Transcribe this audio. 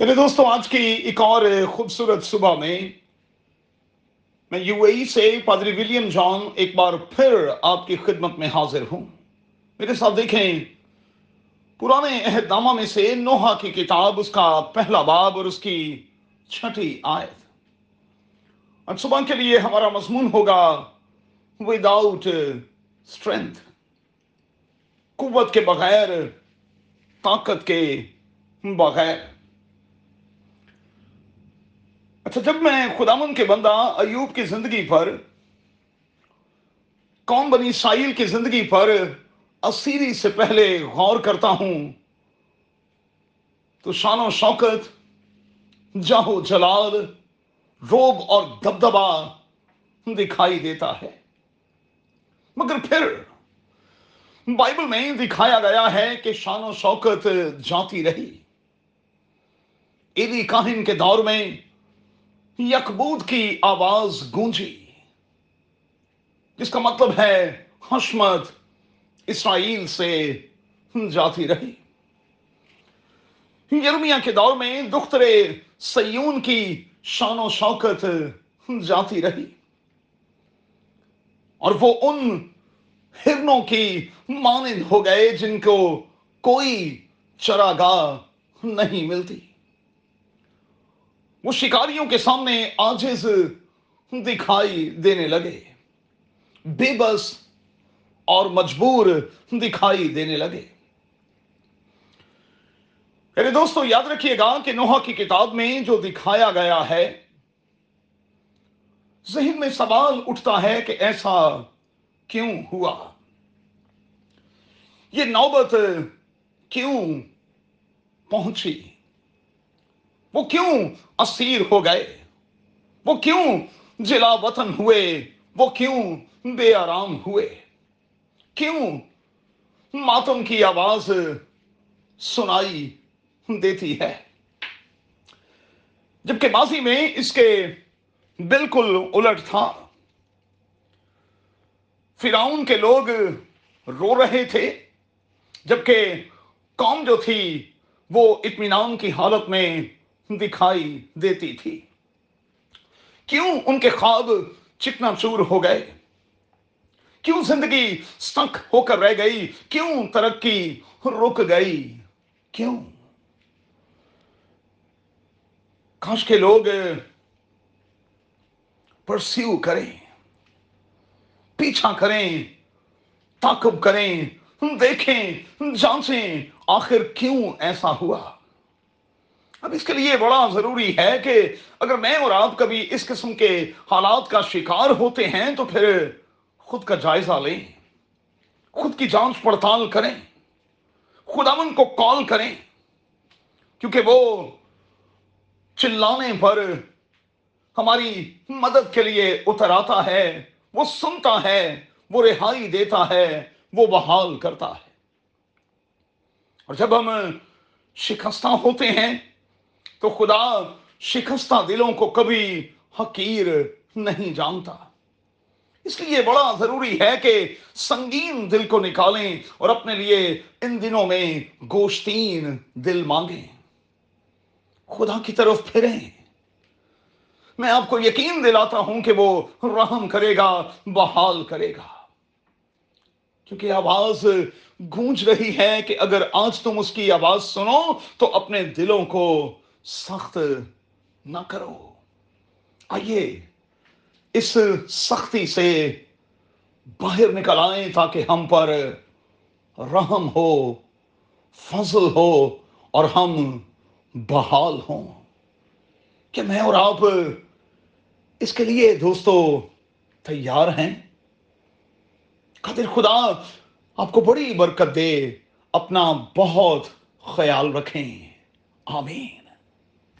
میرے دوستوں آج کی ایک اور خوبصورت صبح میں میں یو اے ای سے پادری ولیم جان ایک بار پھر آپ کی خدمت میں حاضر ہوں۔ میرے ساتھ دیکھیں، پرانے عہد نامہ میں سے نوحا کی کتاب، اس کا پہلا باب اور اس کی چھٹی آیت۔ آج صبح کے لیے ہمارا مضمون ہوگا وداؤٹ اسٹرینتھ قوت کے بغیر، طاقت کے بغیر۔ اچھا جب میں خدامن کے بندہ ایوب کی زندگی پر، قوم بنی اسرائیل کی زندگی پر اسیری سے پہلے غور کرتا ہوں، تو شان و شوکت جاہو جلال، روب اور دبدبا دکھائی دیتا ہے۔ مگر پھر بائبل میں دکھایا گیا ہے کہ شان و شوکت جاتی رہی۔ ایلی کاہن کے دور میں یکبود کی آواز گونجی، جس کا مطلب ہے حشمت اسرائیل سے جاتی رہی۔ یرمیا کے دور میں دختر سیون کی شان و شوکت جاتی رہی۔ اور وہ ان ہرنوں کی مانند ہو گئے جن کو کوئی چراگاہ نہیں ملتی۔ وہ شکاریوں کے سامنے آجز دکھائی دینے لگے۔ بے بس اور مجبور دکھائی دینے لگے۔ میرے دوستو، یاد رکھیے گا کہ نوحا کی کتاب میں جو دکھایا گیا ہے، ذہن میں سوال اٹھتا ہے کہ ایسا کیوں ہوا؟ یہ نوبت کیوں پہنچی؟ وہ کیوں اسیر ہو گئے؟ وہ کیوں جلا وطن ہوئے؟ وہ کیوں بے آرام ہوئے؟ کیوں ماتم کی آواز سنائی دیتی ہے؟ جبکہ ماضی میں اس کے بالکل الٹ تھا۔ فراؤن کے لوگ رو رہے تھے، جبکہ قوم جو تھی وہ اطمینان کی حالت میں دکھائی دیتی تھی۔ کیوں ان کے خواب چکنا چور ہو گئے؟ کیوں زندگی سنک ہو کر رہ گئی؟ کیوں ترقی رک گئی؟ کیوں؟ کاش کے لوگ پرسیو کریں، پیچھا کریں تاکب کریں، دیکھیں، جانچیں آخر کیوں ایسا ہوا؟ اب اس کے لیے بڑا ضروری ہے کہ اگر میں اور آپ کبھی اس قسم کے حالات کا شکار ہوتے ہیں تو پھر خود کا جائزہ لیں، خود کی جانچ پڑتال کریں خداون کو کال کریں، کیونکہ وہ چلانے پر ہماری مدد کے لیے اتر آتا ہے، وہ سنتا ہے، وہ رہائی دیتا ہے، وہ بحال کرتا ہے۔ اور جب ہم شکستہ ہوتے ہیں تو خدا شکستہ دلوں کو کبھی حقیر نہیں جانتا۔ اس لیے بڑا ضروری ہے کہ سنگین دل کو نکالیں اور اپنے لیے ان دنوں میں گوشتین دل مانگیں۔ خدا کی طرف پھریں۔ میں آپ کو یقین دلاتا ہوں کہ وہ رحم کرے گا، بحال کرے گا۔ کیونکہ آواز گونج رہی ہے کہ اگر آج تم اس کی آواز سنو تو اپنے دلوں کو سخت نہ کرو آئیے اس سختی سے باہر نکل آئیں تاکہ ہم پر رحم ہو فضل ہو اور ہم بحال ہوں کہ میں اور آپ اس کے لیے دوستو تیار ہیں قدر خدا آپ کو بڑی برکت دے اپنا بہت خیال رکھیں آمین